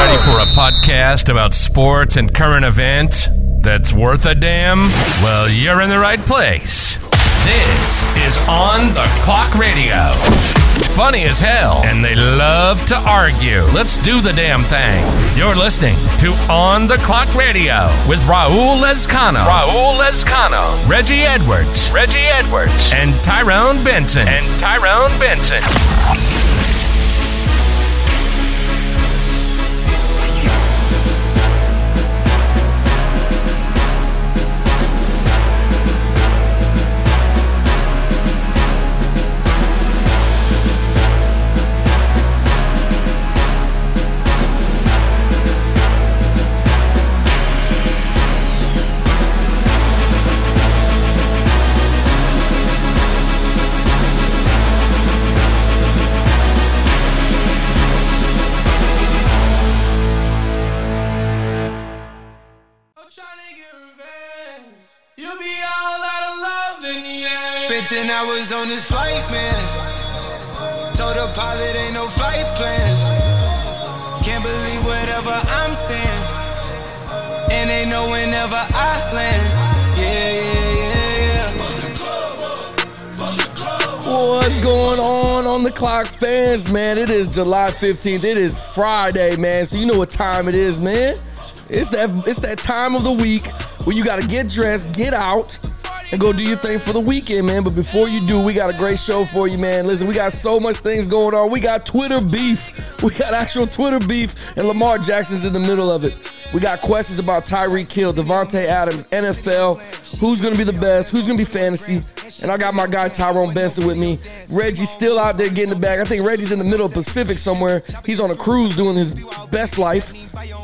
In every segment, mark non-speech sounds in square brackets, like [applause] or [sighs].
Ready for a podcast about sports and current events that's worth a damn? Well, you're in the right place. This is On the Clock Radio. Funny as hell, and they love to argue. Let's do the damn thing. You're listening to On the Clock Radio with Raul Lezcano. Raul Lezcano. Reggie Edwards. Reggie Edwards. And Tyrone Benson. And Tyrone Benson. 10 on this flight, man. Told the pilot ain't no flight plans. Can't believe whatever I'm saying. And they know whenever I land. Yeah, yeah, yeah, yeah. What's going on on the clock, fans, man? It is July 15th. It is Friday, man. So you know what time it is, man. It's that it's that time of the week where you gotta get dressed, get out, and go do your thing for the weekend, man. But before you do, we got a great show for you, man. Listen, we got so much things going on. We got Twitter beef. [laughs] We got actual Twitter beef, and Lamar Jackson's in the middle of it. We got questions about Tyreek Hill, Davante Adams, NFL, who's gonna be the best, who's gonna be fantasy, and I got my guy Tyrone Benson with me. Reggie's still out there getting the bag. I think Reggie's in the middle of Pacific somewhere. He's on a cruise doing his best life.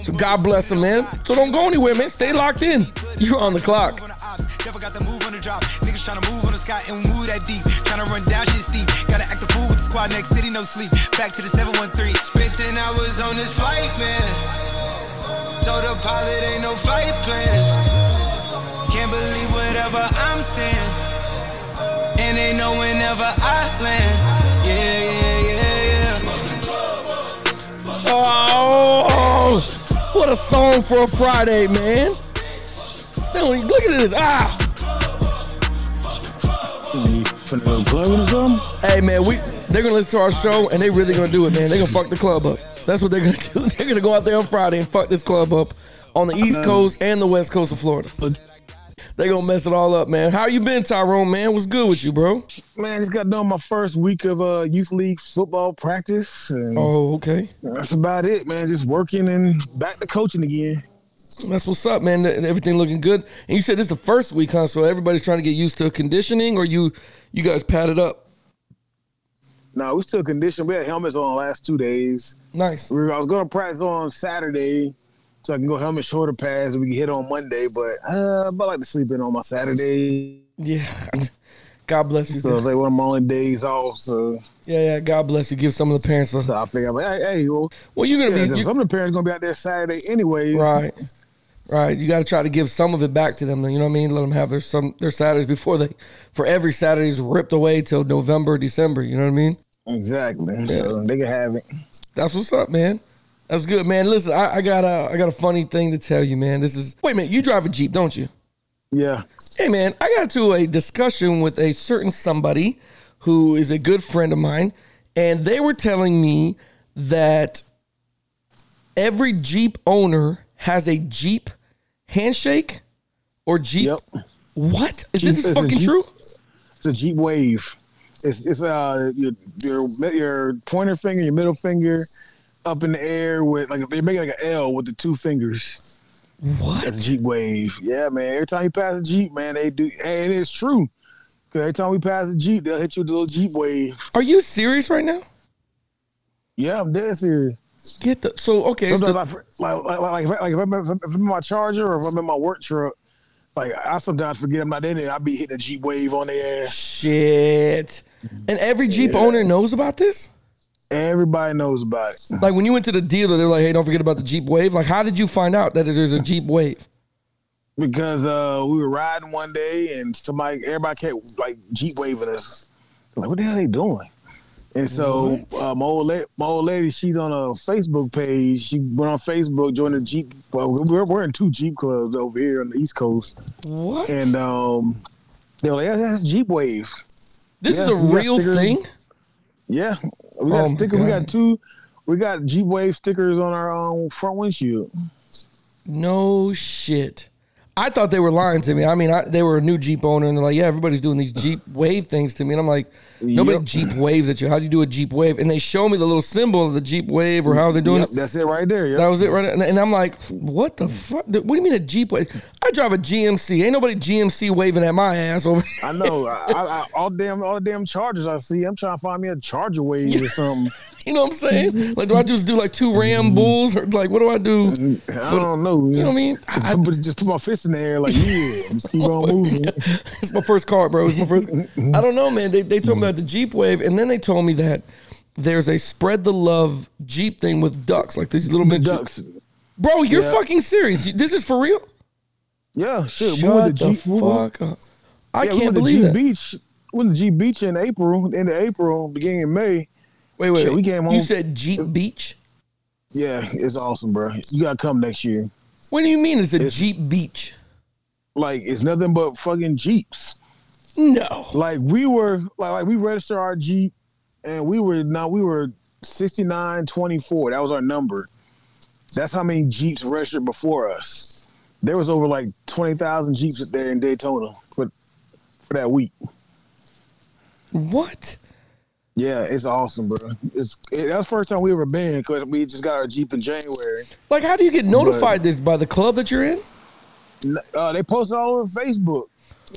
So God bless him, man. So don't go anywhere, man. Stay locked in. [laughs] You're on the clock. Never got the move on the drop. Niggas tryna move on the sky and move that deep. Tryna run down shit steep. Gotta act the fool with the squad next city, no sleep. Back to the 713. Spent 10 hours on this flight, man. Told the pilot ain't no flight plans. Can't believe whatever I'm saying. And they know whenever I land. Yeah, yeah, yeah, yeah. Oh, what a song for a Friday, man. Look at this. Ah. Hey man, we they're gonna listen to our show and they really gonna do it, man. They're gonna fuck the club up. That's what they're gonna [laughs] do. They're gonna go out there on Friday and fuck this club up on the East Coast and the West Coast of Florida. They're gonna mess it all up, man. How you been, Tyrone? Man, what's good with you, bro? Man, just got done my first week of uh, youth league football practice. And Oh, okay. That's about it, man. Just working and back to coaching again. That's what's up, man. Everything looking good. And you said this is the first week, huh? So everybody's trying to get used to conditioning, or you you guys padded up. No, we still conditioned. We had helmets on the last two days. Nice. We were, I was going to practice on Saturday so I can go helmet shoulder pads and we can hit on Monday. But uh, I like to sleep in on my Saturday. Yeah. [laughs] God bless you. So they were my only days off. So yeah, yeah. God bless you. Give some of the parents. A, so I figure, like, hey, hey well, well, you're gonna yeah, be you- some of the parents gonna be out there Saturday anyway. right, right. You got to try to give some of it back to them. You know what I mean? Let them have their some their Saturdays before they for every Saturday's ripped away till November, December. You know what I mean? Exactly. So they can have it. That's what's up, man. That's good, man. Listen, I, I got a I got a funny thing to tell you, man. This is wait a minute. You drive a jeep, don't you? Yeah. Hey man, I got to a discussion with a certain somebody who is a good friend of mine, and they were telling me that every Jeep owner has a Jeep handshake or Jeep. Yep. What is this? Jeep Is is fucking Jeep. true? It's a Jeep Wave. It's it's uh your your your pointer finger, your middle finger, up in the air with like they make like an L with the two fingers. What? That's a Jeep Wave. Yeah, man. Every time you pass a Jeep, man, they do, and it's true. Cause every time we pass a Jeep, they'll hit you with a little Jeep Wave. Are you serious right now? Yeah, I'm dead serious. Get the so okay. so- Sometimes, I, like, like, like, like, if, I'm, if I'm in my Charger or if I'm in my work truck, like I sometimes forget I'm not in it. I be hitting a Jeep Wave on the ass. shit. And every Jeep owner knows about this. Everybody knows about it. Like when you went to the dealer, they're like, "Hey, don't forget about the Jeep Wave." Like, how did you find out that there's a Jeep Wave? because uh, we were riding one day and somebody, everybody kept like Jeep waving us. Like, what the hell are they doing? And so uh, my old lady, my old lady, she's on a Facebook page. She went on Facebook, joined a Jeep. Well, we're, we're in two Jeep clubs over here on the East Coast, What? and um, they were like, "Yeah, that's Jeep Wave." this is a real thing? Yeah, we Oh got stickers. We got two. We got Jeep Wave stickers on our um, front windshield. No shit. I thought they were lying to me. I mean, I, they were a new Jeep owner, and they're like, "Yeah, everybody's doing these Jeep [sighs] Wave things to me." And I'm like, "Nobody Yep. Jeep waves at you. How do you do a Jeep Wave?" And they show me the little symbol of the Jeep Wave or how they're doing Yep, it. that's it right there. Yep. That was it, right? And, and I'm like, "What the fuck? What do you mean a Jeep Wave? I drive a GMC. Ain't nobody GMC waving at my ass over." [laughs] I know. I, I, all damn, all the damn chargers I see. I'm trying to find me a charger wave or something. [laughs] You know what I'm saying? Mm-hmm. Like, do I just do like two Ram mm-hmm. Bulls, or like, what do I do? I don't know. You know what I mean? I- but just put my fist in the air, like yeah, [laughs] just keep on oh, moving. it's my first car, bro. It's my first. Mm-hmm. I don't know, man. They, they told me about the Jeep Wave, and then they told me that there's a spread the love Jeep thing with ducks, like these little miniature. Ducks. Bro, you're Yeah. fucking serious. This is for real? Yeah, shit. we Shut went to the Jeep. we went- fuck up. I yeah, we can't went to believe Jeep that. Beach. We Went to Jeep Beach in April, end of April, beginning of May. Wait, wait, Shit, we came You home- said Jeep Beach? Yeah, it's awesome, bro. You gotta come next year. What do you mean it's a It's- Jeep Beach? Like it's nothing but fucking Jeeps. No. Like we were, like, like we registered our Jeep, and we were now we were sixty nine twenty four. That was our number. That's how many Jeeps registered before us. There was over like twenty thousand Jeeps up there in Daytona for for that week. What? Yeah, it's awesome, bro. It's it, that was the first time we ever been because we just got our Jeep in January. Like, how do you get notified this by the club that you're in? Uh, they posted all over Facebook,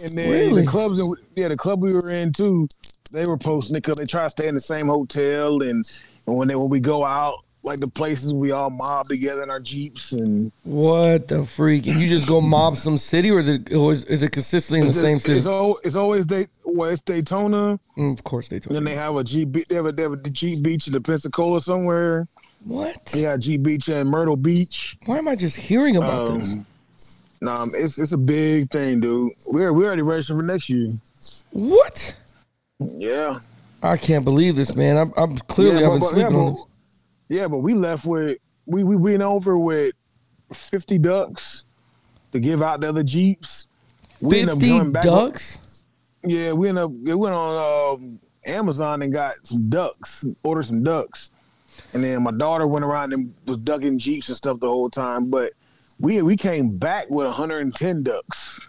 and then Really? the clubs, yeah, the club we were in too, they were posting it because they try to stay in the same hotel, and, and when they when we go out, like the places we all mob together in our jeeps, and What the freak? And you just go mob some city, or is it, or is, is it consistently in the same city? it's, al- it's always they well, it's Daytona, Mm, of course told and then they have a Jeep, they have a, they have a Jeep Beach in the Pensacola somewhere. What? yeah Jeep Beach and Myrtle Beach. Why am I just hearing about this? Um, Nah, it's it's a big thing, dude. We're we already registered for next year. What? Yeah. I can't believe this, man. I'm, I'm clearly yeah, I've been but, sleeping yeah, on this. Yeah, but we left with we we went over with fifty ducks to give out the other jeeps. We ended up Fifty ducks. Yeah, we ended up we went on um, Amazon and got some ducks, ordered some ducks, and then my daughter went around and was ducking jeeps and stuff the whole time. But we we came back with 110 ducks.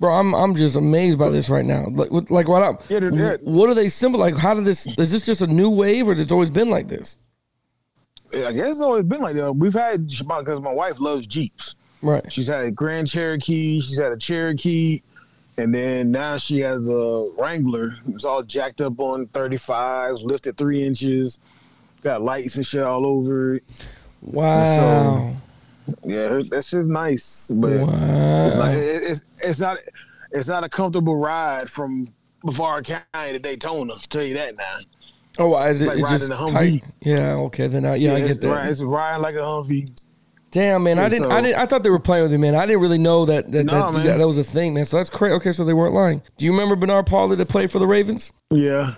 Bro, I'm I'm just amazed by this right now. Like, what- like what? I'm, Yeah, what do they symbol? Like, how did this? Is this just a new wave, or it's always been like this? I guess it's always been like that. We've had because my wife loves jeeps. Right. She's had a Grand Cherokee. She's had a Cherokee, and then now she has a Wrangler. It's all jacked up on 35s, lifted three inches, got lights and shit all over it. Wow. So, Yeah, it's- that's just nice, but it's, wow. not, it- it's it's not it's not a comfortable ride from Brevard County to Daytona. I'll tell you that now. Oh, is it? like it's riding just a Humvee. tight. Yeah. Okay. Then I yeah, I get that. It's riding like a Humvee. Damn, man. I didn't. so- I didn't. I thought they were playing with me, man. I didn't really know that that, Nah, that, that, that was a thing, man. So that's crazy. Okay, so they weren't lying. Do you remember Bernard Pollard that played for the Ravens? Yeah,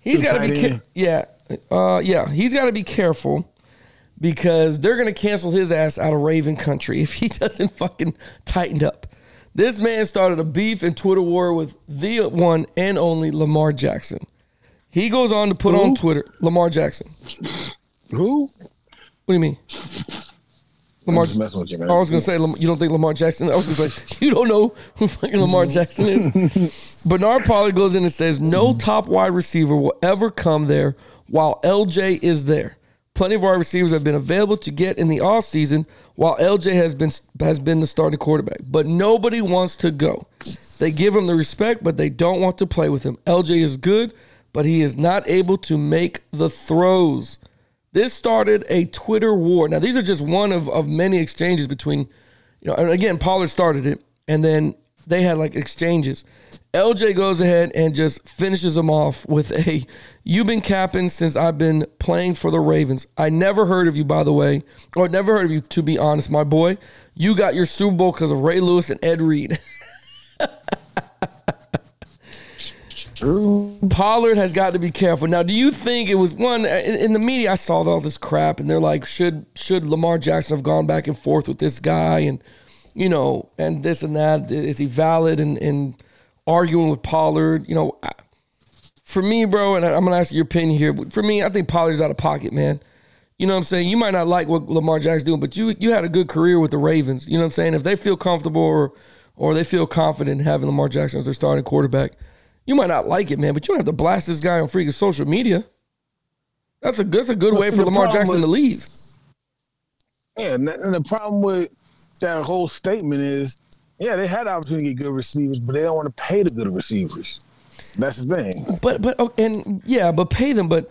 He's got to be. Ca- yeah. Uh, yeah. He's got to be careful because they're gonna cancel his ass out of Raven country [laughs] if he doesn't fucking tighten up. This man started a beef and Twitter war with the one and only Lamar Jackson. He goes on to put on Twitter Lamar Jackson. who? What do you mean? Lamar. messing with you, man. I was gonna say Lam- you don't think Lamar Jackson. I was gonna say you don't know who fucking Lamar Jackson is. [laughs] Bernard Pollard goes in and says no top wide receiver will ever come there while LJ is there. Plenty of wide receivers have been available to get in the offseason while LJ has been has been the starting quarterback, but nobody wants to go. They give him the respect, but they don't want to play with him. LJ is good, but he is not able to make the throws. This started a Twitter war. Now, these are just one of, of many exchanges between, you know, and again, Pollard started it, and then they had like exchanges. LJ goes ahead and just finishes them off with a, you've been capping since I've been playing for the Ravens. I never heard of you, by the way, or never heard of you, to be honest, my boy. You got your Super Bowl because of Ray Lewis and Ed Reed. [laughs] True. Pollard has got to be careful. Now, do you think it was one in, in the media? I saw all this crap, and they're like, should should Lamar Jackson have gone back and forth with this guy, and you know, and this and that? Is he valid in, in arguing with Pollard? You know, I- for me, bro, and I'm gonna ask your opinion here. For me, I think Pollard's out of pocket, man. You know what I'm saying? You might not like what Lamar Jackson's doing, but you you had a good career with the Ravens. You know what I'm saying? If they feel comfortable or or they feel confident in having Lamar Jackson as their starting quarterback, you might not like it, man. But you don't have to blast this guy on freaking social media. That's a that's a good way see, for Lamar Jackson to leave. Yeah, and, and the problem with that whole statement is, yeah, they had the opportunity to get good receivers, but they don't want to pay the good receivers. That's the thing. But but oh, and yeah, but pay them. But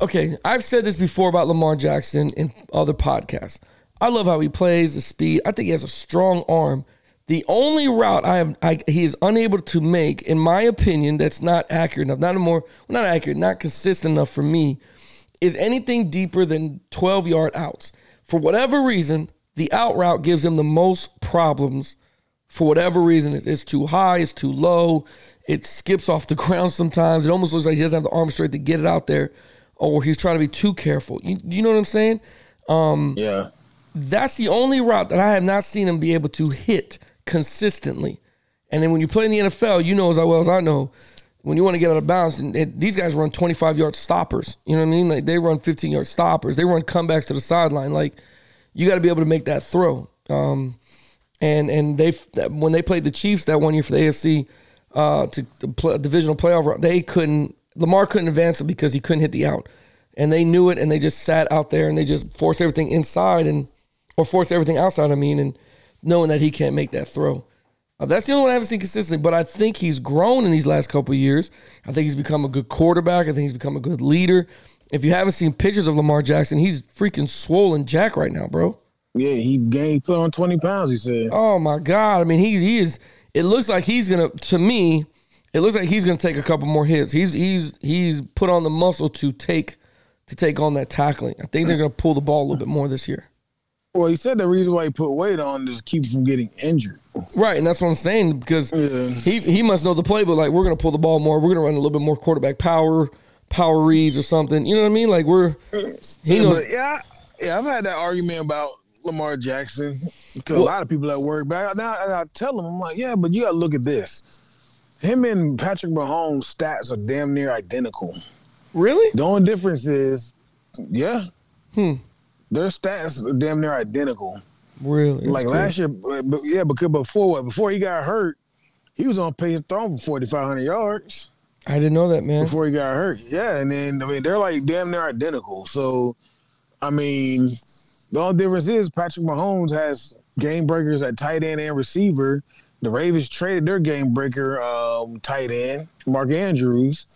okay, I've said this before about Lamar Jackson in other podcasts. I love how he plays the speed. I think he has a strong arm. The only route I have I, he is unable to make, in my opinion, that's not accurate enough, not more, not accurate, not consistent enough for me, is anything deeper than 12 yard outs. For whatever reason, the out route gives him the most problems. For whatever reason, it's, it's too high, it's too low, it skips off the [laughs] ground sometimes. It almost looks like he doesn't have the arm strength to get it out there, or he's trying to be too careful. You, you know what I'm saying? Um, yeah. That's the only route that I have not seen him be able to hit consistently. And then when you play in the NFL, you know as well as I know, when you want to get out of bounds, and it, these guys run 25 yard stoppers. You know what I mean? Like they run 15 yard stoppers. They run comebacks to the sideline. Like you got to be able to make that throw. Um, and and they when they played the Chiefs that one year for the AFC uh, to the play, divisional playoff, they couldn't. Lamar couldn't advance it because he couldn't hit the out, and they knew it, and they just sat out there and they just forced everything inside and or forced everything outside. I mean, and knowing that he can't make that throw. Uh, that's the only one I haven't seen consistently, but I think he's grown in these last couple of years. I think he's become a good quarterback. I think he's become a good leader. If you haven't seen pictures of Lamar Jackson, he's freaking swollen jack right now, bro. Yeah, he gained put on 20 pounds, he said. Oh my God! I mean, he's he is. It looks like he's gonna. To me, it looks like he's gonna take a couple more hits. He's he's he's put on the muscle to take to take on that tackling. I think they're gonna pull the ball a little bit more this year. Well, he said the reason why he put weight on is to keep from getting injured. Right, and that's what I'm saying because Yeah. he he must know the playbook. Like we're gonna pull the ball more. We're gonna run a little bit more quarterback power, power reads or something. You know what I mean? Like we're he Yeah, knows. but yeah, yeah, I've had that argument about Lamar Jackson to Well- a lot of people at work. But I, now and I tell them, I'm like, yeah, but you got to look at this. Him and Patrick Mahomes' stats are damn near identical. Really? The only difference is, yeah, Hmm. Their stats are damn near identical. Really? like last year, but, but yeah, because before what? Before he got hurt, he was on pace to throw for 4,500 yards I didn't know that, man. before he got hurt. Yeah, and then I mean they're like damn near identical. So, I mean, the only difference is Patrick Mahomes has game breakers at tight end and receiver. The Ravens traded their game breaker um, tight end, Mark Andrews,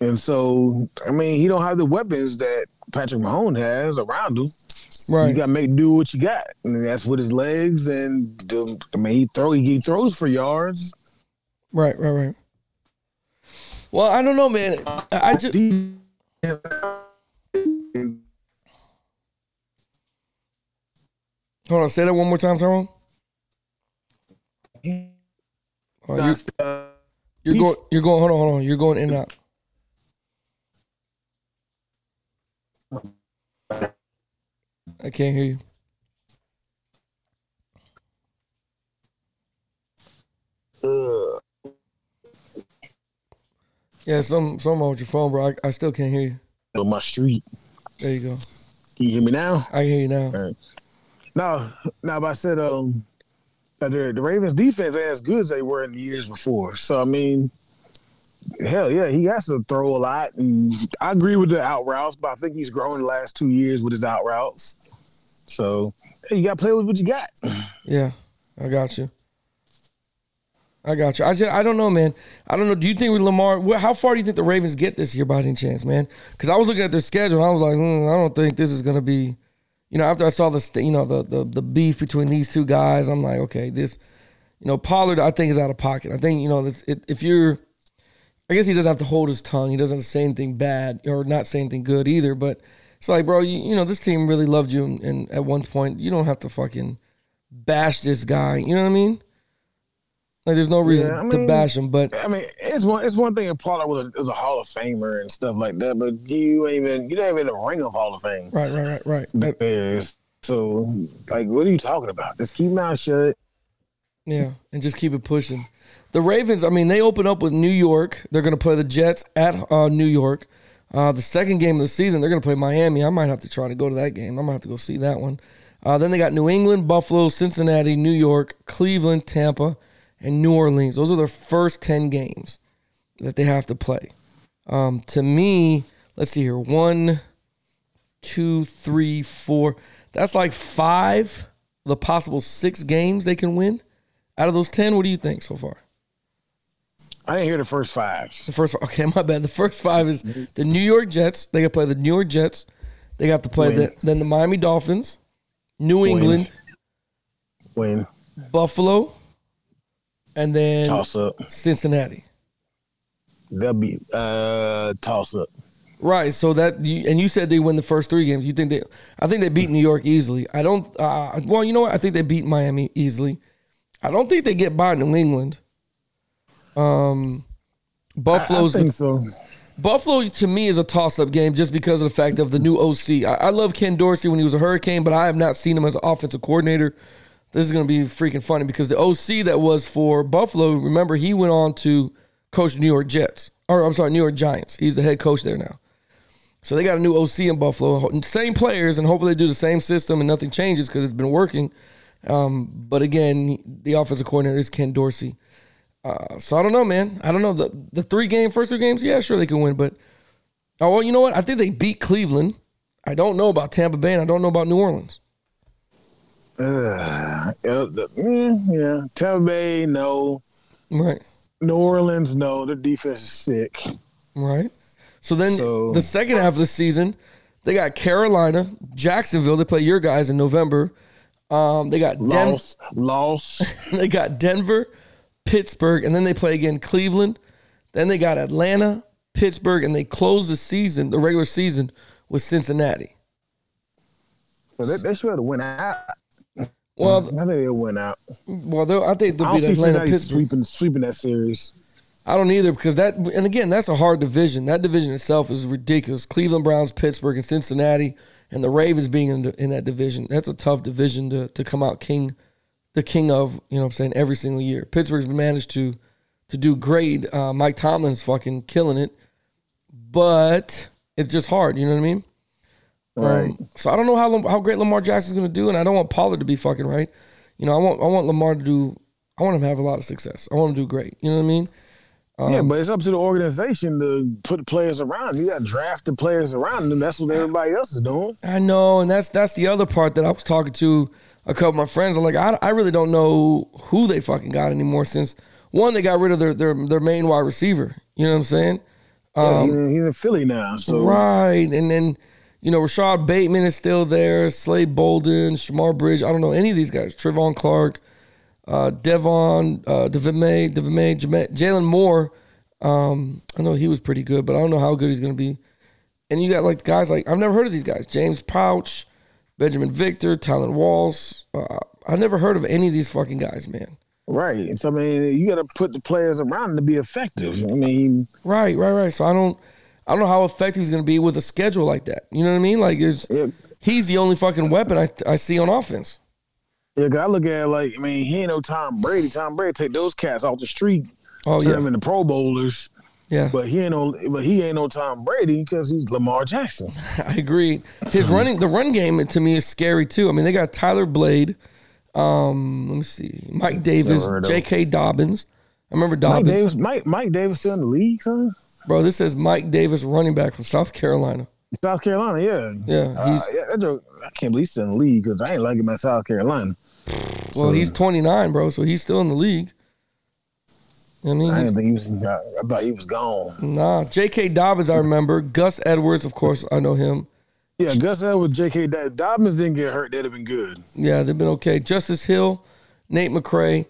and so I mean he don't have the weapons that Patrick Mahone has around him. Right. You got to make do what you got, and that's with his legs. And the, I mean, he throw he throws for yards. Right. Right. Right. Well, I don't know, man. I just hold on. Say that one more time, Tyrone. Oh, right, you're, you're going. You're going. Hold on. Hold on. You're going in and out. I can't hear you. Yeah, some some wrong with your phone, bro. I, I still can't hear you. on my street. There you go. Can you hear me now? I can hear you now. No, no, but I said um the, the Ravens defense ain't as good as they were in the years before. So I mean, hell yeah, he has to throw a lot. And I agree with the out routes, but I think he's grown the last two years with his out routes. So hey, you got to play with what you got. Yeah, I got you. I got you. I just, I don't know, man. I don't know. Do you think with Lamar, how far do you think the Ravens get this year by any chance, man? Because I was looking at their schedule and I was like, hmm, I don't think this is gonna be. You know, after I saw the you know the, the the beef between these two guys, I'm like, okay, this, you know, Pollard, I think is out of pocket. I think you know if, if you're, I guess he doesn't have to hold his tongue. He doesn't have to say anything bad or not say anything good either. But it's like, bro, you, you know, this team really loved you, and, and at one point, you don't have to fucking bash this guy. You know what I mean? Like, there's no reason Yeah, I to bash him. But I mean, it's one it's one thing if Pollard was a, was a Hall of Famer and stuff like that, but you ain't even you don't even in the ring of Hall of Fame. right, right, right, right. That- Bears. So, like, what are you talking about? Just keep mouth shut. Yeah, and just keep it pushing. The Ravens, I mean, they open up with New York. They're going to play the Jets at uh, New York. Uh, the second game of the season, they're going to play Miami. I might have to try to go to that game. I might have to go see that one. Uh, then they got New England, Buffalo, Cincinnati, New York, Cleveland, Tampa, and New Orleans. Those are their first 10 games that they have to play. Um, to me, let's see here. One, two, three, four. That's like five the possible six games they can win. Out of those 10, what do you think so far? I didn't hear the first five. The first, okay, [laughs] my bad. The first five is the New York Jets. They got to play the New York Jets. They got to play Win. the, then the Miami Dolphins, New England, When Buffalo, and then toss up, Cincinnati. they'll be uh toss up. Right. So that you, and you said they win the first three games. You think they? I think they beat New York easily. I don't. Uh, well, you know what? I think they beat Miami easily. I don't think they get by New England. Um, I, I Buffalo's think so. Buffalo to me is a toss-up game just because of the fact of the new OC. I, I love Ken Dorsey when he was a Hurricane, but I have not seen him as an offensive coordinator. This is going to be freaking funny because the OC that was for Buffalo, remember he went on to coach New York Jets, or I'm sorry, New York Giants. He's the head coach there now. So they got a new OC in Buffalo, same players, and hopefully they do the same system and nothing changes because it's been working. Um, but again, the offensive coordinator is Ken Dorsey. Uh, so I don't know, man. I don't know the the three game first three games. Yeah, sure they can win, but oh well, you know what? I think they beat Cleveland. I don't know about Tampa Bay, and I don't know about New Orleans. Uh, yeah, mm, Tampa Bay, no. Right, New Orleans, no. Their defense is sick. right. So then So- the second half of the season, they got Carolina, Jacksonville. They play your guys in November. Um, they got Denver. Loss, loss. [laughs] they got Denver, Pittsburgh, and then they play again Cleveland. Then they got Atlanta, Pittsburgh, and they close the season, the regular season, with Cincinnati. so they, they should have went out. Well, I think they'll win out. well, I think they'll beat Atlanta, Pittsburgh. sweeping sweeping that series. I don't either because that, and again, that's a hard division. That division itself is ridiculous. Cleveland Browns, Pittsburgh, and Cincinnati, and the Ravens being in, in that division. That's a tough division to to come out king, the king of. You know, what I'm saying every single year. Pittsburgh's managed to to do great. Uh, Mike Tomlin's fucking killing it, but it's just hard. You know what I mean? Right. Um, so I don't know how how great Lamar Jackson's going to do, and I don't want Pollard to be fucking right. You know, I want I want Lamar to do. I want him to have a lot of success. I want him to do great. You know what I mean? Um, yeah, but it's up to the organization to put players around. You got drafted players around them. That's what everybody else is doing. I know, and that's that's the other part that I was talking to a couple of my friends. I'm like, I, I really don't know who they fucking got anymore. Since one, they got rid of their their their main wide receiver. You know what I'm saying? Yeah, Um, he's, in, he's in Philly now, so Right, and then you know Rashod Bateman is still there, Slade Bolden, Shamar Bridge. I don't know any of these guys. Trevon Clark, uh, Devon, uh, Devin May, Jalen Moore. Um, I know he was pretty good, but I don't know how good he's going to be. And you got like guys like I've never heard of these guys: James Pouch, Benjamin Victor, Talon Walls. Uh, I never heard of any of these fucking guys, man. right. So I mean, you got to put the players around to be effective. I mean, Right, right, right. So I don't, I don't know how effective he's going to be with a schedule like that. You know what I mean? Like, it's, yeah, he's the only fucking weapon I, I see on offense. yeah. 'cause I look at it like, I mean, he ain't no Tom Brady. Tom Brady take those cats off the street, Oh turn yeah, them into Pro Bowlers. Yeah. But he ain't no, but he ain't no Tom Brady because he's Lamar Jackson. [laughs] I agree. His running, the run game to me is scary too. I mean, they got Tyler Blade. Um, let me see, Mike Davis, Never heard of J.K. Dobbins. I remember Mike Dobbins, Davis, Mike, Mike Davis still in the league, son. bro. This says Mike Davis, running back from South Carolina. South Carolina, yeah. Yeah, Uh, he's yeah, joke, I can't believe he's still in the league because I ain't like him at South Carolina. well, he's 29, bro. So he's still in the league. I mean, I didn't think he was. I thought he was gone. nah. J.K. Dobbins, I remember. Gus Edwards, of course, I know him. Yeah, Gus Edwards, J.K. Dobbins didn't get hurt. That'd have been good. Yeah, they've been okay. Justice Hill, Nate McCrary,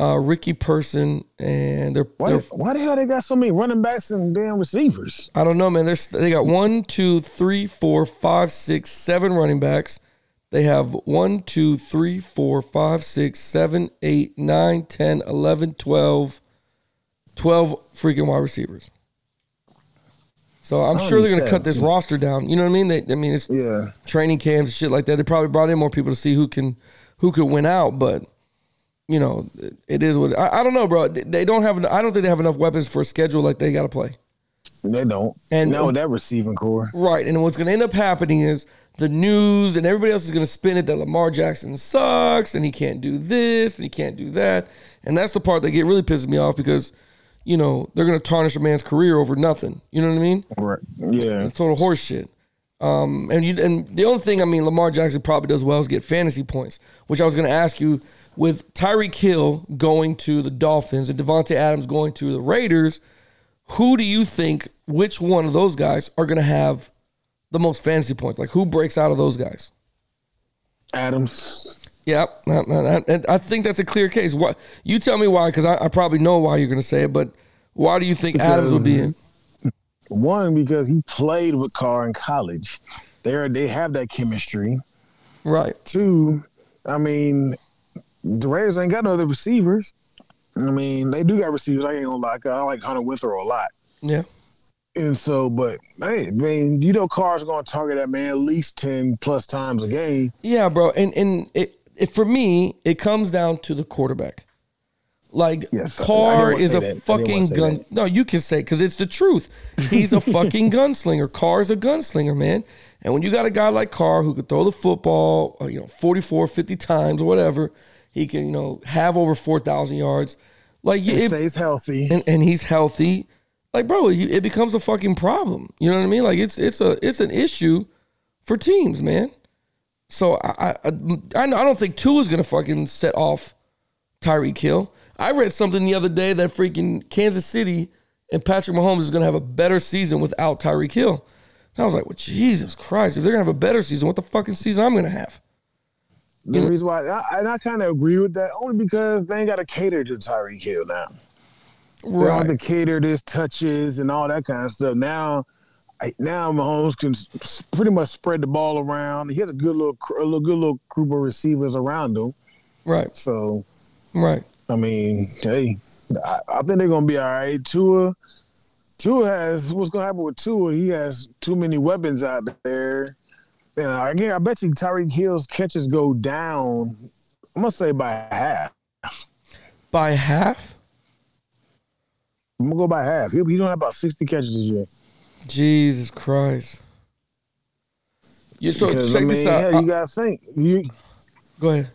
uh, Ricky Person, and they're, Why, they're why the hell they got so many running backs and damn receivers? I don't know, man. There's they got one, two, three, four, five, six, seven running backs, They have 1, 2, 3, 4, 5, 6, 7, 8, 9, 10, 11, 12, 12 freaking wide receivers. So I'm sure they're going to cut this roster down. You know what I mean? They, I mean, it's Yeah. training camps and shit like that. They probably brought in more people to see who can who could win out, but you know, it- is what I, I don't know, bro. They- don't have. I don't think they have enough weapons for a schedule like they got to play. They don't. And- And now with that receiving core. Right. And what's going to end up happening is the news and everybody else is going to spin it that Lamar Jackson sucks and he can't do this and he can't do that. And that's the part that get really pisses me off because, you know, they're going to tarnish a man's career over nothing. You know what I mean? Right. Yeah. It's total horse shit. Um, and you and the only thing I mean Lamar Jackson probably does well is get fantasy points, which I was going to ask you with Tyreek Hill going to the Dolphins and Davante Adams going to the Raiders. Who do you think? Which one of those guys are going to have the most fantasy points? Like who breaks out of those guys? Adams. Yep, I, think that's a clear case. What you tell me why? Because I, I probably know why you're going to say it, but why do you think Adams would be in? One because he played with Carr in college. They are they have that chemistry. Right. Two, I mean, the Raiders ain't got no other receivers. I mean, they do got receivers. I ain't gonna lie. I like Hunter Renfrow a lot. Yeah. And so, but hey, I mean, you know, Carr's gonna target that man at least ten plus times a game. Yeah, bro. And and it, it for me, it comes down to the quarterback. Like Yes, Carr is a that. Fucking gun. that. No, you can say because it's the truth. He's a [laughs] fucking gunslinger. Carr's a gunslinger, man. And when you got a guy like Carr who could throw the football, uh, you know, 44, 50 times or whatever, he can, you know, have over 4,000 yards. Like, He it, stays healthy. and, and he's healthy, like bro, you- it becomes a fucking problem. You know what I mean? Like it's it's a it's an issue for teams, man. So I I, I, I don't think Tua's gonna fucking set off Tyreek Hill. I read something the other day that freaking Kansas City and Patrick Mahomes is gonna have a better season without Tyreek Hill. And I was like, well, Jesus Christ, if they're gonna have a better season, what the fucking season I'm gonna have? The reason why, I, and I kind of agree with that, only because they ain't got to cater to Tyreek Hill now. Right. They don't have to cater to his touches and all that kind of stuff. Now, now Mahomes can pretty much spread the ball around. He has a good little, a little good little group of receivers around him. Right. So, Right. I mean, hey, I, I think they're gonna be all right. Tua, Tua has what's gonna happen with Tua? He has too many weapons out there. And again, I bet you Tyreek Hill's catches go down. I'm gonna say by half. By half? I'm gonna go by half. He'll, he's gonna have about 60 catches this year. Jesus Christ. Yeah, so Because, check I mean, this out. hell, Uh, you gotta think. You go ahead.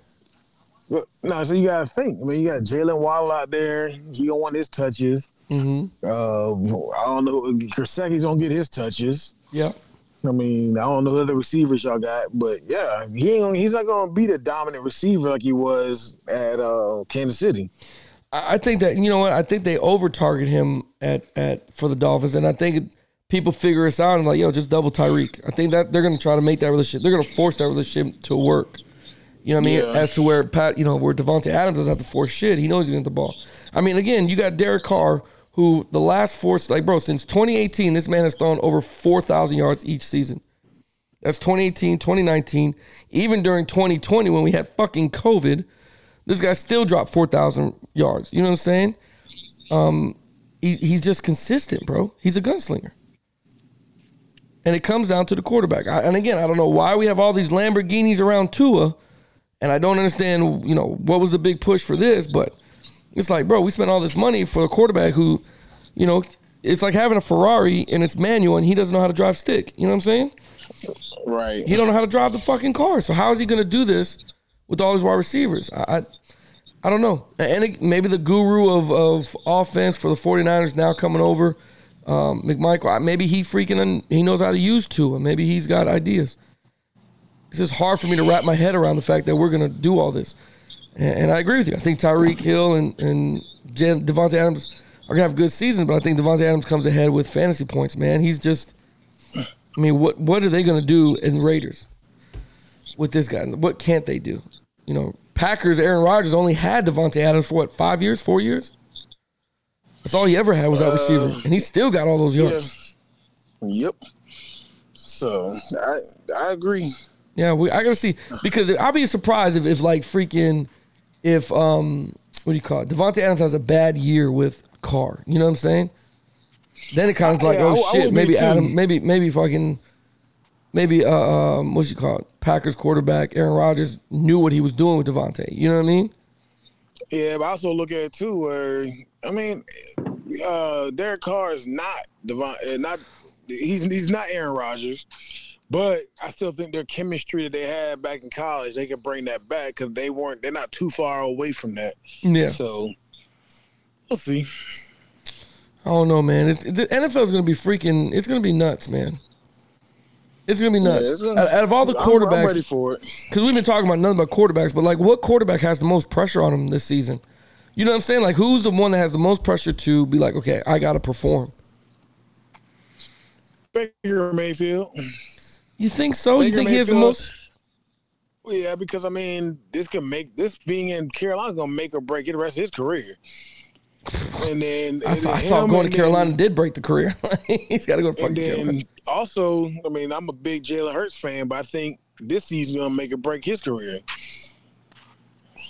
no, so you gotta think. I mean, you got Jaylen Waddle out there. He gonna want his touches. hmm Uh, I don't know. Gesicki's gonna get his touches. Yeah. I mean, I don't know who the receivers y'all got, but yeah, he ain't gonna, he's not gonna be the dominant receiver like he was at uh, Kansas City. I I think that you know what I think they over target him at at for the Dolphins, and I think it, people figure us out and like, yo, just double Tyreek. I think that they're gonna try to make that relationship. They're gonna force that relationship to work. You know what I mean? Yeah. As to where Pat, you know, where Davante Adams doesn't have to force shit. He knows he's gonna get the ball. I mean, again, you got Derek Carr, who the last four, like, bro, since 2018, this man has thrown over 4,000 yards each season. That's 2018, 2019. Even during 2020, when we had fucking COVID, this guy still dropped 4,000 yards. You know what I'm saying? Um, he, he's just consistent, bro. He's a gunslinger. And it comes down to the quarterback. I, and again, I don't know why we have all these Lamborghinis around Tua, and I don't understand, you know, what was the big push for this, but it's like, bro, we spent all this money for a quarterback who, you know, it's like having a Ferrari and it's manual and he doesn't know how to drive stick. You know what I'm saying? Right. He don't know how to drive the fucking car. So how is he going to do this with all his wide receivers? I, I, I don't know. And it, maybe the guru of, of offense for the 49ers now coming over, um, McMichael, maybe he freaking, un, he knows how to use Tua. Maybe he's got ideas. It's just hard for me to wrap my head around the fact that we're going to do all this. And, and I agree with you. I think Tyreek Hill and, and Jen, Davante Adams are going to have good seasons, but I think Davante Adams comes ahead with fantasy points, man. He's just, I mean, what what are they going to do in Raiders with this guy? What can't they do? You know, Packers, Aaron Rodgers only had Davante Adams for what, five years, four years? That's all he ever had was that receiver. And he still got all those Yeah. yards. Yep. So I I agree. Yeah, we, I gotta see because I'll be surprised if, if like freaking if um what do you call it? Davante Adams has a bad year with Carr. You know what I'm saying? Then it kind of like, I oh I shit, be maybe. Adam, maybe maybe fucking, maybe uh, um, what's you call it? Packers quarterback Aaron Rodgers knew what he was doing with Davante. You know what I mean? Yeah, but I also look at it too where I mean, uh Derek Carr is not Devon, uh, not he's he's not Aaron Rodgers, but I still think their chemistry that they had back in college, they can bring that back because they weren't they're not too far away from that. Yeah. So we'll see. I don't know, man. It's, the NFL is going to be freaking. It's going to be nuts, man. It's going to be nuts. it's gonna- out, out of all the I'm- I'm quarterbacks, ready for it. because we've been talking about nothing but quarterbacks, but like, what quarterback has the most pressure on him this season? You know what I'm saying? Like, who's the one that has the most pressure to be like, okay, I got to perform? Baker Mayfield. You think so? you Baker think he has the most? Yeah, because I mean, this can make this being in Carolina gonna make or break it the rest of his career. And then I, and I then thought going to then- Carolina did break the career. [laughs] He's got to go to fucking And Carolina. also, I mean, I'm a big Jalen Hurts fan, but I think this season gonna make or break his career.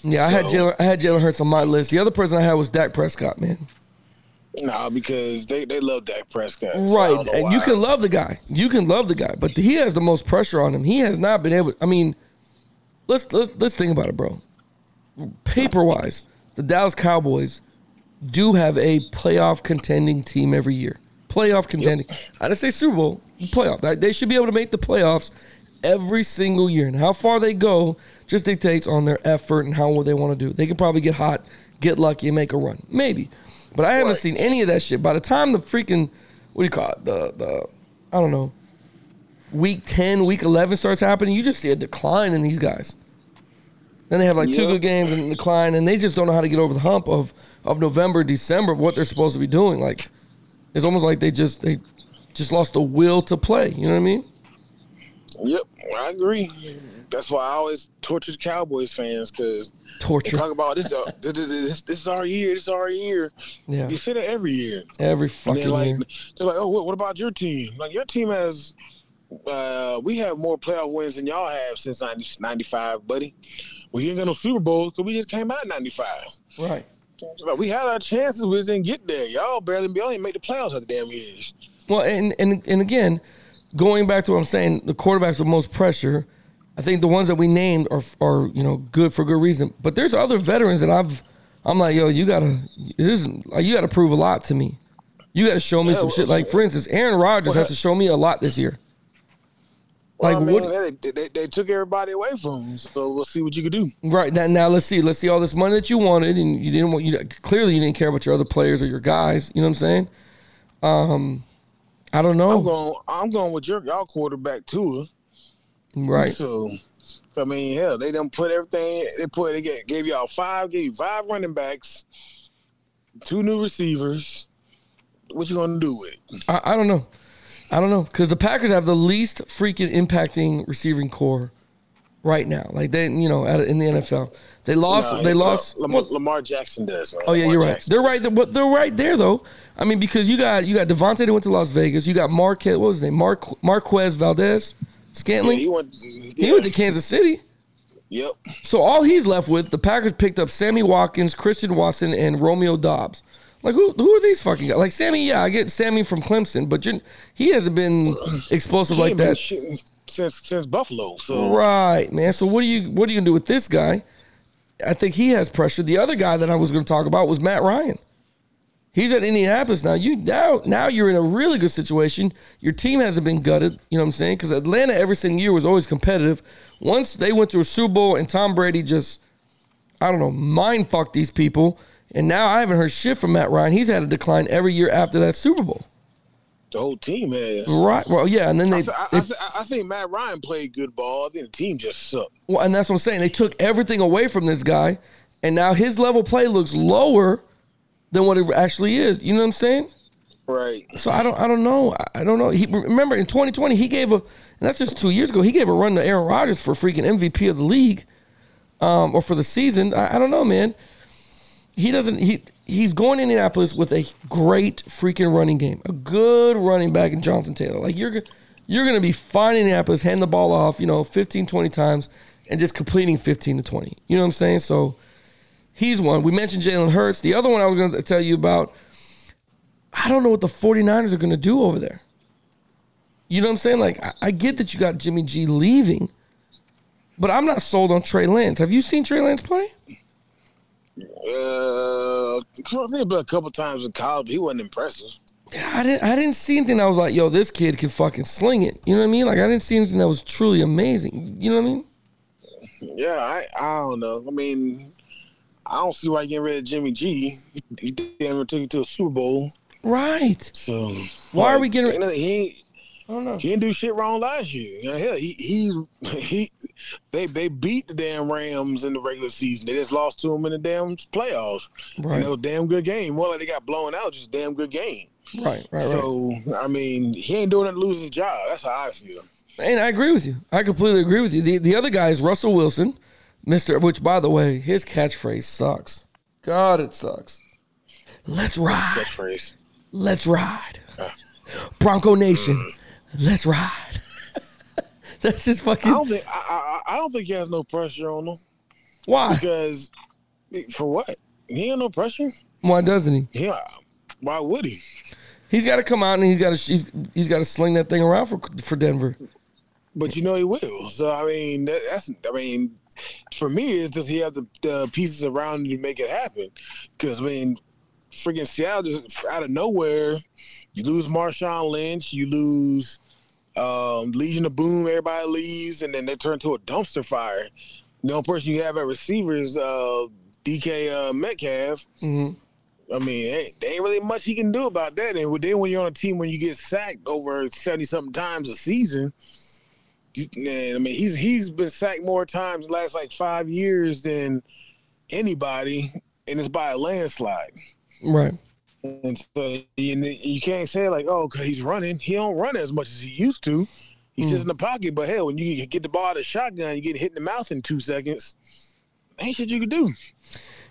Yeah, I had so- Jalen. I had Jalen Hurts on my list. The other person I had was Dak Prescott, man. Nah, because they, they love Dak Prescott. Right, know and you can love the guy. You can love the guy, but he has the most pressure on him. He has not been able. I mean, let's let's, let's think about it, bro. Paper wise, the Dallas Cowboys do have a playoff contending team every year. Playoff contending. I didn't say Super Bowl. Playoff. They- should be able to make the playoffs every single year. And how far they go just dictates on their effort and how what they want to do. They could probably get hot, get lucky, and make a run. Maybe. But I haven't Right. seen any of that shit. By the time the freaking what do you call it? The the I don't know. Week ten, week eleven starts happening, you just see a decline in these guys. Then they have like two good games and decline, and they just don't know how to get over the hump of of November, December of what they're supposed to be doing. Like it's almost like they just they just lost the will to play. You know what I mean? Yep, I agree. That's why I always torture the Cowboys fans because Torture talk about this, uh, [laughs] this, this. This is our year. This is our year. Yeah. You say that every year. every And fucking they're like, year. they're like, oh, what, what about your team? Like your team has, uh, we have more playoff wins than y'all have since 90, 95, buddy. We ain't got no Super Bowls because we just came out in 95. Right. We had our chances, we just didn't get there. Y'all barely, y'all ain't make the playoffs other damn years. Well, and and and again, going back to what I'm saying, the quarterbacks with most pressure. I think the ones that we named are are you know good for good reason. But there's other veterans that I've. I'm like, yo, you gotta, this like, you gotta prove a lot to me. You gotta show me Yeah, some well- shit. Like for instance, Aaron Rodgers Well, has to show me a lot this year. Well, Like, I mean, what- they, they, they took everybody away from him, so we'll see what you can do. Right now, now let's see. Let's see all this money that you wanted, and you didn't want. You clearly you didn't care about your other players or your guys. You know what I'm saying? Um, I don't know. I'm going. I'm going with your y'all quarterback Tua. right. So, I mean, hell, they done put everything. They put they gave, gave y'all five, gave you five running backs, two new receivers. What you gonna do with it? I, I don't know. I don't know because the Packers have the least freaking impacting receiving core right now. Like they, you know, at, in the NFL, they lost. Nah, they lost. Lamar, Lamar Jackson does. Man. oh yeah, Lamar you're right. Jackson They're right. There, but they're right there though. I mean, because you got you got Davante that went to Las Vegas. You got Marquez. What was his name? Mark Marquez Valdes, Yeah, Scantling. he went. he went to Kansas City. yep. So all he's left with, the Packers picked up Sammy Watkins, Christian Watson, and Romeo Doubs. Like who? Who are these fucking guys? Like Sammy, yeah, I get Sammy from Clemson, but he hasn't been explosive He like that. since since Buffalo. So Right, man. So what do you what are you gonna do with this guy? I think he has pressure. The other guy that I was gonna talk about was Matt Ryan. He's at Indianapolis now. You now now you're in a really good situation. Your team hasn't been gutted. You know what I'm saying? Because Atlanta every single year was always competitive. Once they went to a Super Bowl and Tom Brady just I don't know mind fucked these people, and now I haven't heard shit from Matt Ryan. He's had a decline every year after that Super Bowl. the whole team has. Right. Well, yeah, and then they, I, th- they I, th- I think Matt Ryan played good ball. I think the team just sucked. Well, and that's what I'm saying. They took everything away from this guy, and now his level play looks lower than what it actually is. You know what I'm saying? Right. So I don't, I don't know. I- don't know. He remember in 2020 he gave a, and that's just two years ago. He gave a run to Aaron Rodgers for freaking MVP of the league, um, or for the season. I, I don't know, man. He doesn't. He he's going to Indianapolis with a great freaking running game, a good running back in Jonathan Taylor. Like you're, you're going to be fine in Indianapolis, hand the ball off, you know, 15, 20 times, and just completing 15 to 20. You know what I'm saying? So he's one. We mentioned Jalen Hurts. The other one I was going to tell you about, I don't know what the 49ers are going to do over there. You know what I'm saying? Like, I, I get that you got Jimmy G leaving, but I'm not sold on Trey Lance. Have you seen Trey Lance play? Uh, I think a couple times in college, he wasn't impressive. I didn't I didn't see anything I was like, yo, this kid can fucking sling it. You know what I mean? Like I didn't see anything that was truly amazing. You know what I mean? Yeah, I I don't know. I mean, I don't see why you getting rid of Jimmy G. He damn near took you to a Super Bowl. Right. So Why are we getting- He, he, I don't know. he didn't do shit wrong last year. You know, hell, he he [laughs] he they they beat the damn Rams in the regular season. They just lost to them in the damn playoffs. Right. And it was a damn good game. More like they got blown out, just a damn good game. Right, right, right. So I mean, he ain't doing it to lose his job. That's how I feel. And I agree with you. I completely agree with you. The the other guy is Russell Wilson, Mister. Which, by the way, his catchphrase sucks. God, it sucks. Let's ride. Catchphrase. Let's ride. Uh. Bronco Nation. Mm. Let's ride. [laughs] That's his I fucking. don't think I, I I don't think he has no pressure on him Why? because for what? He ain't no pressure. Why doesn't he? Yeah. Uh, why would he? He's got to come out and he's got to he's, he's got to sling that thing around for for Denver. But you know he will. So I mean, that, that's I mean, for me, is does he have the, the pieces around him to make it happen? Because I mean, freaking Seattle just out of nowhere, you lose Marshawn Lynch, you lose um, Legion of Boom, everybody leaves, and then they turn to a dumpster fire. The only person you have at receiver is uh, DK uh, Metcalf. hmm I mean, ain't, there ain't really much he can do about that. And then when you're on a team when you get sacked over seventy something times a season, you, man, I mean, he's he's been sacked more times the last like five years than anybody, and it's by a landslide. Right. And so you, you can't say like, oh, because he's running. He don't run as much as he used to. He sits in the pocket, but hell, when you get the ball out of the shotgun, you get hit in the mouth in two seconds. Ain't shit you could do.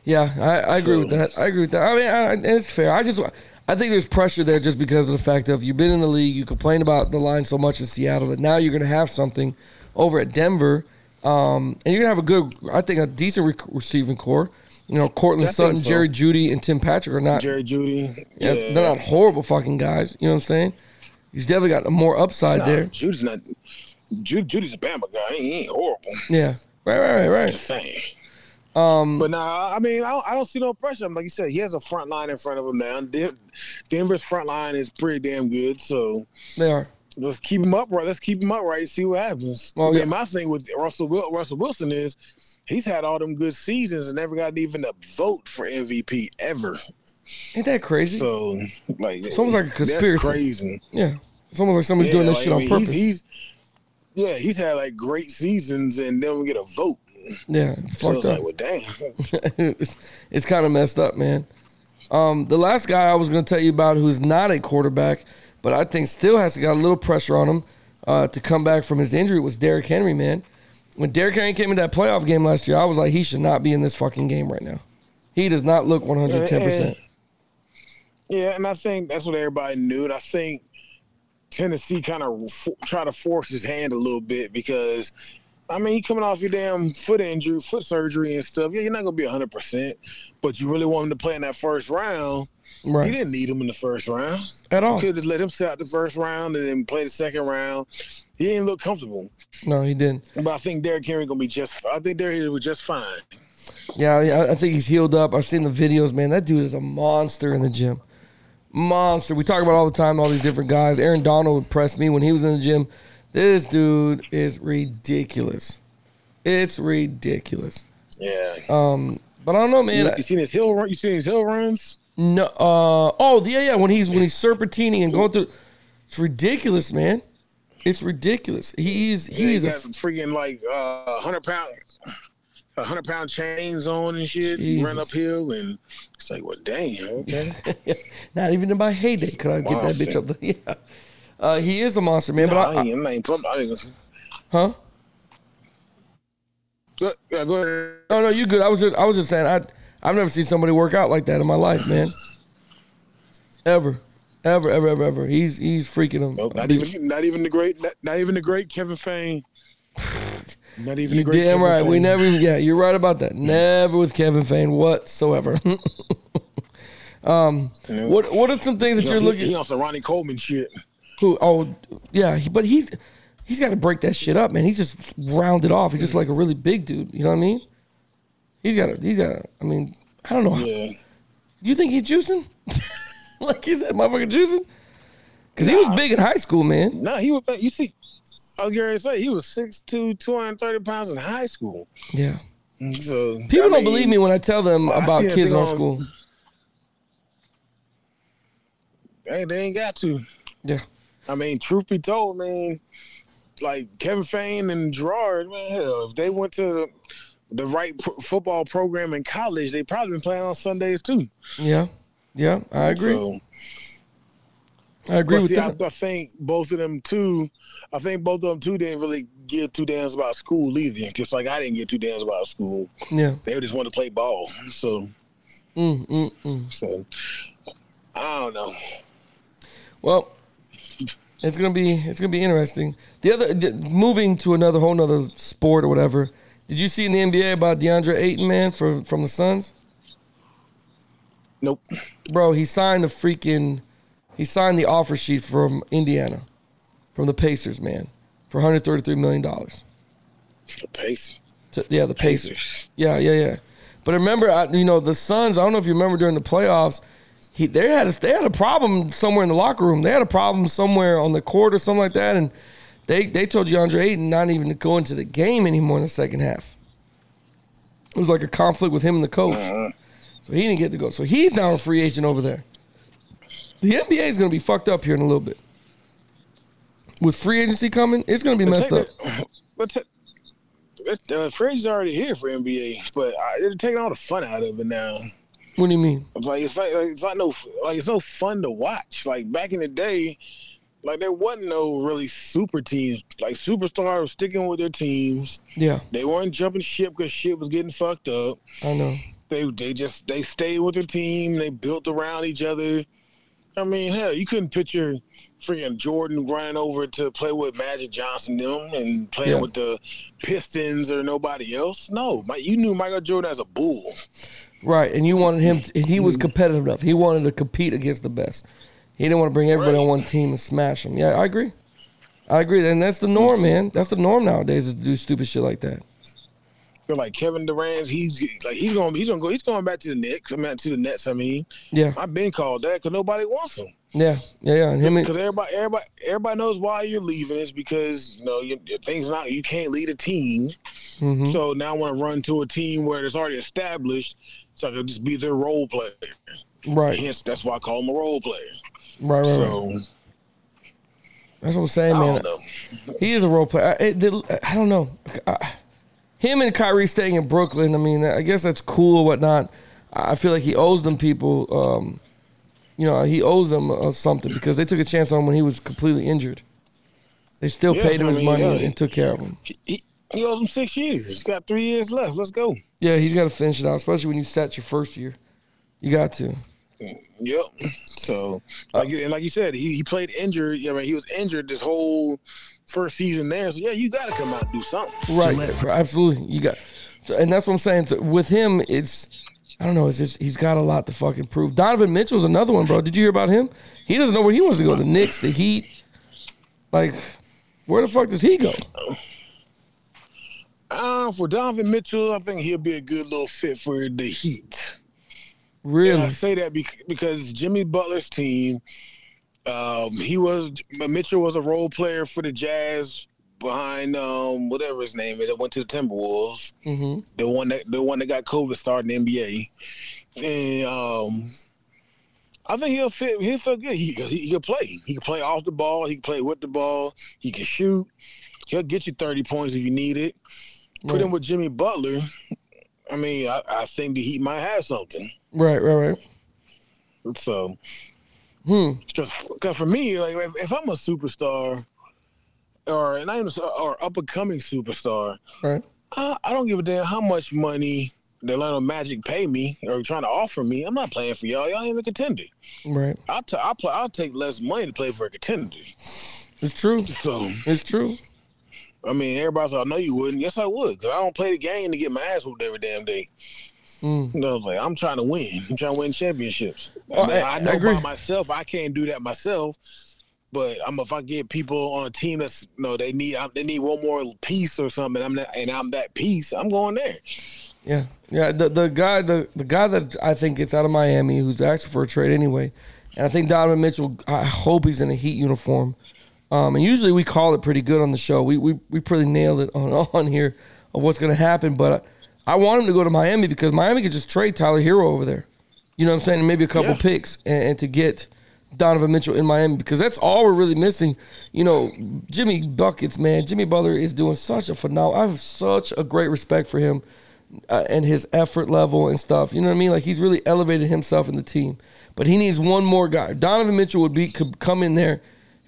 Yeah, I, I agree with that. I agree with that. I mean, I, and it's fair. I just, I think there's pressure there just because of the fact of you've been in the league, you complain about the line so much in Seattle that now you're going to have something over at Denver, um, and you're going to have a good, I think, a decent rec- receiving corps. You know, Courtland I Sutton, so. Jerry Jeudy, and Tim Patrick are not. Jerry Jeudy, yeah, yeah, they're not horrible fucking guys. You know what I'm saying? He's definitely got more upside Nah, there. Jeudy's not. Jeudy, Jeudy's a Bama guy. He ain't horrible. Yeah. Right. Right. Right. Right. Just saying. Um, But nah, I mean, I don't, I don't see no pressure. Like you said, he has a front line in front of him now. Den- Denver's front line is pretty damn good. So they are. let's keep him upright. Let's keep him upright. See what happens. Well, yeah. my thing with Russell Russell Wilson is he's had all them good seasons and never got even a vote for MVP ever. Ain't that crazy? So like, It's almost like a conspiracy. That's crazy. yeah. It's almost like somebody's doing this like, shit I on mean, purpose. He's, he's yeah, he's had like great seasons and then we get a vote. yeah. It's So fucked it's up. like, well, damn. [laughs] it's it's kind of messed up, man. Um, the last guy I was going to tell you about who's not a quarterback, but I think still has got a little pressure on him uh, to come back from his injury was Derrick Henry, man. When Derrick Henry came in that playoff game last year, I was like, he should not be in this fucking game right now. He does not look 110%. Yeah, and I think that's what everybody knew. And I think Tennessee kind of f- try to force his hand a little bit because, I mean, you coming off your damn foot injury, foot surgery and stuff. Yeah, you're not gonna be 100, percent but you really want him to play in that first round. Right. You didn't need him in the first round. At all. Could have let him sit out the first round and then play the second round. He didn't look comfortable, No, he didn't. but I think Derrick Henry gonna be just. I think Derrick Henry was just fine. Yeah, I- think he's healed up. I've seen the videos, man. That dude is a monster in the gym. Monster. We talk about all the time, all these different guys. Aaron Donald would press me when he was in the gym. This dude is ridiculous. It's ridiculous. Yeah. Um, but I don't know, man. you, you seen his hill run? You seen his hill runs? No. Uh. Oh, yeah, yeah. When he's when he's serpentining and going through, it's ridiculous, man. It's ridiculous. He's Yeah, he's he a freaking like uh, hundred pound, a hundred pound chains on and shit. Jesus. Run uphill and it's like, well, damn, okay. [laughs] not even in my heyday could I get that bitch up. The, [laughs] yeah. Uh, he is a monster, man. no, but I, I, I, ain't, not even putting. I ain't, huh? go, yeah, go ahead. No, no, you good. I was just, I was just saying, I, I've never seen somebody work out like that in my life, man. Ever. Ever, ever, ever, ever. He's he's freaking him. Nope, not even not even the great not, not even the great Kevin Fain. [sighs] Not even You the great damn Kevin right. We never. Yeah, you're right about that. Never with Kevin Fain whatsoever. [laughs] um, You know? what what are some things that He you're on- looking? He on some Ronnie Coleman shit. Who? Oh, yeah. But he's he's got to break that shit up, man. He's just rounded off. He's just like a really big dude. You know what I mean? He's got. He's got. I mean, I don't know. Yeah. You think he's juicing? [laughs] [laughs] like he's that motherfucker juicing? Because he was big in high school, man. No, he was. You see, I was going say he was 6'2", 230 pounds in high school. Yeah. So People I don't mean, believe me when I tell them I about kids on school. Hey, they ain't got to. Yeah. I mean, truth be told, man, like Kevin Fain and Gerard, man, hell, if they went to the, the right pro- football program in college, they probably been playing on Sundays too. Yeah. Yeah. I agree. So, I agree with see, I, that. I think both of them too. I think both of them too didn't really give two damns about school either. Just like I didn't give two damns about school. Yeah. They just wanted to play ball. So, Mm, mm, mm. so I don't know. Well, it's gonna be it's gonna be interesting. The other the, moving to another whole nother sport or whatever. Did you see in the NBA about DeAndre Ayton, man, for from the Suns? Nope. Bro, he signed the freaking he signed the offer sheet from Indiana, from the Pacers, man, for 133 million dollars. The Pacers. Yeah, the Pacers. Pacers. Yeah, yeah, yeah. But remember, I, you know, the Suns. I don't know if you remember during the playoffs, he they had a, they had a problem somewhere in the locker room. They had a problem somewhere on the court or something like that, and they they told DeAndre Ayton not even to go into the game anymore in the second half. It was like a conflict with him and the coach, uh-huh. So he didn't get to go. So he's now a free agent over there. The NBA is going to be fucked up here in a little bit. With free agency coming, it's going to be messed up. But t- it- uh, Fred's already here for NBA, but I, they're taking all the fun out of it now. What do you mean? It's like it's like, like it's not no like it's no fun to watch. Like back in the day, like there wasn't no really super teams. Like superstars sticking with their teams. Yeah, They weren't jumping ship because shit was getting fucked up. I know. They they just they stayed with the team. They built around each other. I mean, hell, you couldn't picture freaking Jordan running over to play with Magic Johnson them and playing Yeah. with the Pistons or nobody else. No, you knew Michael Jordan as a bull. Right, and you wanted him. To, he was mm-hmm. competitive enough. He wanted to compete against the best. He didn't want to bring everybody on one team and smash them. Yeah, I agree. I agree, and that's the norm, man. That's the norm nowadays is to do stupid shit like that. Like Kevin Durant, he's like he's going he's gonna go he's going back to the Knicks. I mean to the Nets. I mean, Yeah, I've been called that because nobody wants him. yeah, yeah, yeah. And him, Because and, everybody everybody everybody knows why you're leaving. is because you know you, things not you can't lead a team. Mhm. So now I want to run to a team where it's already established, so I can just be their role player. right, Hence, that's why I call him a role player. right, right, right. So That's what I'm saying, I man. don't know. He is a role player. I, it, I don't know. I, him and Kyrie staying in Brooklyn. I mean, I guess that's cool or whatnot. I feel like he owes them people. Um, you know, he owes them uh, something because they took a chance on him when he was completely injured. They still Yeah, paid him I his mean, money yeah. and, and took care of him. He, he, he owes him six years. He's got three years left. Let's go. Yeah, he's got to finish it out, especially when you set your first year. You got to. Yep. So, like, and like you said, he, he played injured. I mean, he was injured this whole first season there. So, yeah, you got to come out and do something. Right, absolutely. You got, so, and that's what I'm saying. So with him, it's I don't know. It's just he's got a lot to fucking prove. Donovan Mitchell Mitchell's another one, bro. Did you hear about him? He doesn't know where he wants to go. The Knicks, the Heat. Like, where the fuck does he go? Uh, for Donovan Mitchell, I think he'll be a good little fit for the Heat. And Really? I say that because Jimmy Butler's team, um, he was Mitchell was a role player for the Jazz behind um, whatever his name is. That went to the Timberwolves. hmm the one that the one that got COVID starting the NBA, and um, I think he'll fit. He'll fit good. He, he, he can play. He can play off the ball. He can play with the ball. He can shoot. He'll get you thirty points if you need it. Put Right. him with Jimmy Butler. I mean, I, I think the Heat might have something. Right, right, right. So, Hmm. just because for me, like if, if I'm a superstar, or not even a, or up and coming superstar, Right. I, I don't give a damn how much money the Orlando Magic pay me or trying to offer me, I'm not playing for y'all. Y'all ain't a contender. Right. I'll t- I'll, play, I'll take less money to play for a contender. It's true. So It's true. I mean, everybody's like, "I know you wouldn't." Yes, I would. Cause I don't play the game to get my ass whooped every damn day. Mm. You know, like I'm trying to win. I'm trying to win championships. Oh, I, I- I know I by myself, I can't do that myself. But I'm if I get people on a team that's you know they need they need one more piece or something, and I'm not, and I'm that piece. I'm going there. Yeah, yeah. The the guy the the guy that I think gets out of Miami, who's asking for a trade anyway, and I think Donovan Mitchell. I hope he's in a Heat uniform. Um, and usually we call it pretty good on the show. We we we pretty nailed it on [laughs] on here of what's going to happen. But I want him to go to Miami because Miami could just trade Tyler Herro over there. You know what I'm saying? And maybe a couple Yeah. picks and, and to get Donovan Mitchell in Miami because that's all we're really missing. You know, Jimmy buckets, man. Jimmy Butler is doing such a phenomenal. I have such a great respect for him uh, and his effort level and stuff. You know what I mean? Like he's really elevated himself in the team. But he needs one more guy. Donovan Mitchell would be could come in there,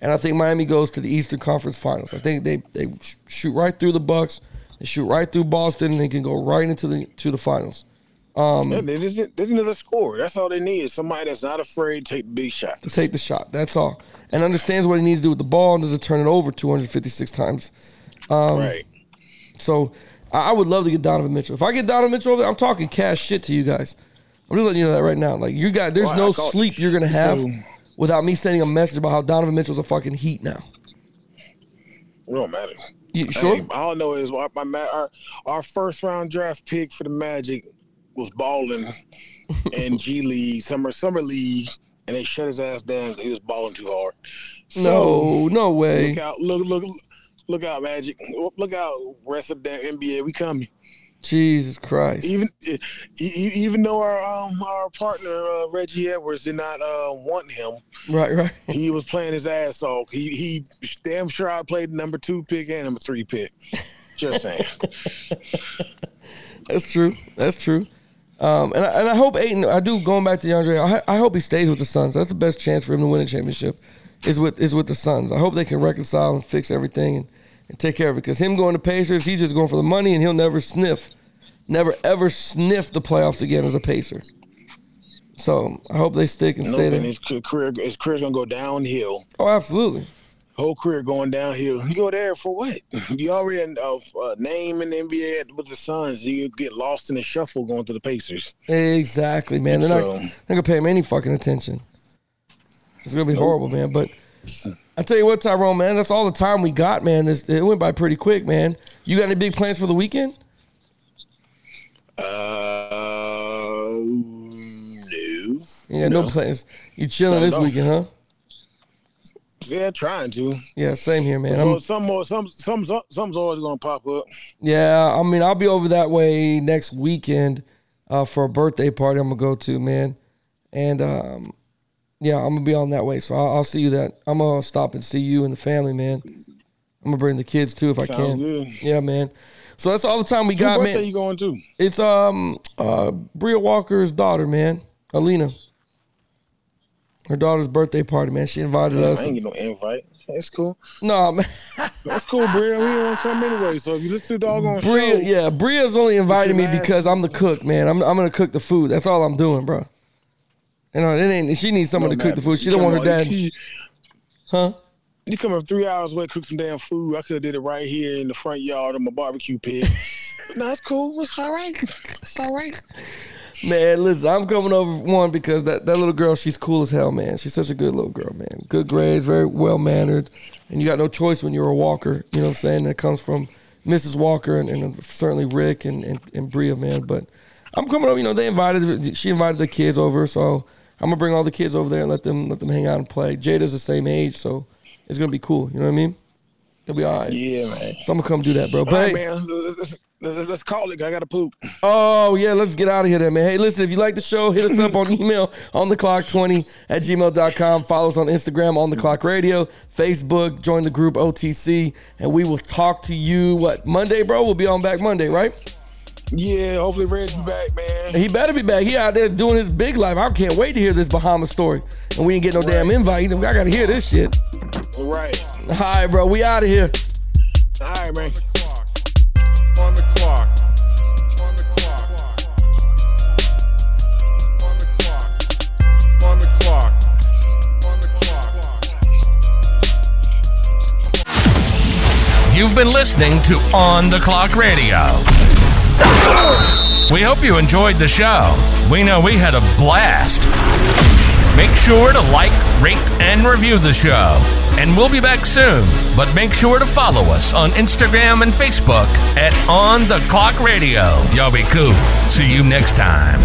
and I think Miami goes to the Eastern Conference Finals. I think they they sh- shoot right through the Bucks, they shoot right through Boston, and they can go right into the to the finals. Um, they they need a score. That's all they need is somebody that's not afraid to take big shots. to take the shot. That's all, and understands what he needs to do with the ball and doesn't turn it over 256 times. right. So I I would love to get Donovan Mitchell. If I get Donovan Mitchell over there, I'm talking cash shit to you guys. I'm just letting you know that right now. Like you got, there's Well, no sleep you're gonna have So- without me sending a message about how Donovan Mitchell's a fucking heat now. It don't matter. You sure? Hey, all I know is our, my our, our first round draft pick for the Magic was balling in [laughs] G League, summer summer league, and they shut his ass down he was balling too hard. So, no, no way. look out, look look look out, Magic. Look out, rest of the NBA. We coming. Jesus Christ. Even even though our um our partner uh, Reggie Edwards did not uh, want him, Right, right. he was playing his ass off. He he damn sure I played number two pick and number three pick. Just saying. [laughs] That's true. That's true. Um, and I, and I hope Ayton. I do going back to DeAndre. I, I hope he stays with the Suns. That's the best chance for him to win a championship. Is with is with the Suns. I hope they can reconcile and fix everything and, and take care of it. Because him going to Pacers, he's just going for the money and he'll never sniff, never ever sniff the playoffs again as a Pacer. So I hope they stick and Nope, stay there. his career his career's gonna go downhill. Oh, absolutely. Whole career going downhill. You go there for what? You already a uh, uh, name in the NBA with the Suns. You get lost in the shuffle going to the Pacers. Exactly, man. They're So- not they're gonna pay him any fucking attention. It's gonna be horrible, man. But I tell you what, Tyrone, man, that's all the time we got, man. This it went by pretty quick, man. You got any big plans for the weekend? Uh, no. Got no, No. plans. You chilling No, this no. weekend, huh? Yeah, trying to. Yeah, same here, man. So some more, some, some, some, something's always gonna pop up. yeah, I mean, I'll be over that way next weekend uh, for a birthday party I'm gonna go to, man. And um, yeah, I'm gonna be on that way, so I'll, I'll see you that. I'm gonna stop and see you and the family, man. I'm gonna bring the kids too if I can. good. Yeah, man. So that's all the time we Whose got, birthday man. you going to? It's um uh Bria Walker's daughter, man, Alina. Her daughter's birthday party, man. She invited I us. I ain't get no invite. It's cool. No, man. [laughs] That's cool, Bria. We don't come anyway. So if you listen to the doggone Bria, show, yeah, Bria's only invited me because I'm the cook, man. I'm I'm gonna cook the food. That's all I'm doing, bro. You know, it ain't. She needs someone no to cook the food. She don't want her dad, huh? you come up three hours away, cook some damn food. I could have did it right here in the front yard of my barbecue pit. [laughs] no, it's cool. It's all right. It's all right. Man, listen, I'm coming over one because that, that little girl, she's cool as hell, man. She's such a good little girl, man. Good grades, very well mannered, and you got no choice when you're a Walker. You know what I'm saying? That comes from Mrs. Walker and, and certainly Rick and, and, and Bria, man. But I'm coming over. You know, they invited, she invited the kids over, so I'm gonna bring all the kids over there and let them let them hang out and play. Jada's the same age, so it's gonna be cool. You know what I mean? It'll be all right. Yeah, man. So I'm gonna come do that, bro. All But right, hey, man. Let's, let's, let's call it. I got to poop. Oh, yeah, let's get out of here then, man. Hey, listen, if you like the show, hit us up on [laughs] email on the clock 20 at gmail.com. Follow us on Instagram on the clock radio, Facebook, join the group OTC, and we will talk to you what Monday, bro? We'll be on back Monday, right? Yeah, hopefully Red's back, man. He better be back. He out there doing his big life. I can't wait to hear this Bahamas story. And we didn't get no right. damn invite. I gotta hear this shit. Right. All right, bro. We out of here. All right, man. On the clock. On the clock. On the clock. On the clock. On the clock. You've been listening to On the Clock Radio. We hope you enjoyed the show. We know we had a blast. Make sure to like, rate, and review the show. And we'll be back soon. But make sure to follow us on Instagram and Facebook at On the Clock Radio. Y'all be cool. See you next time.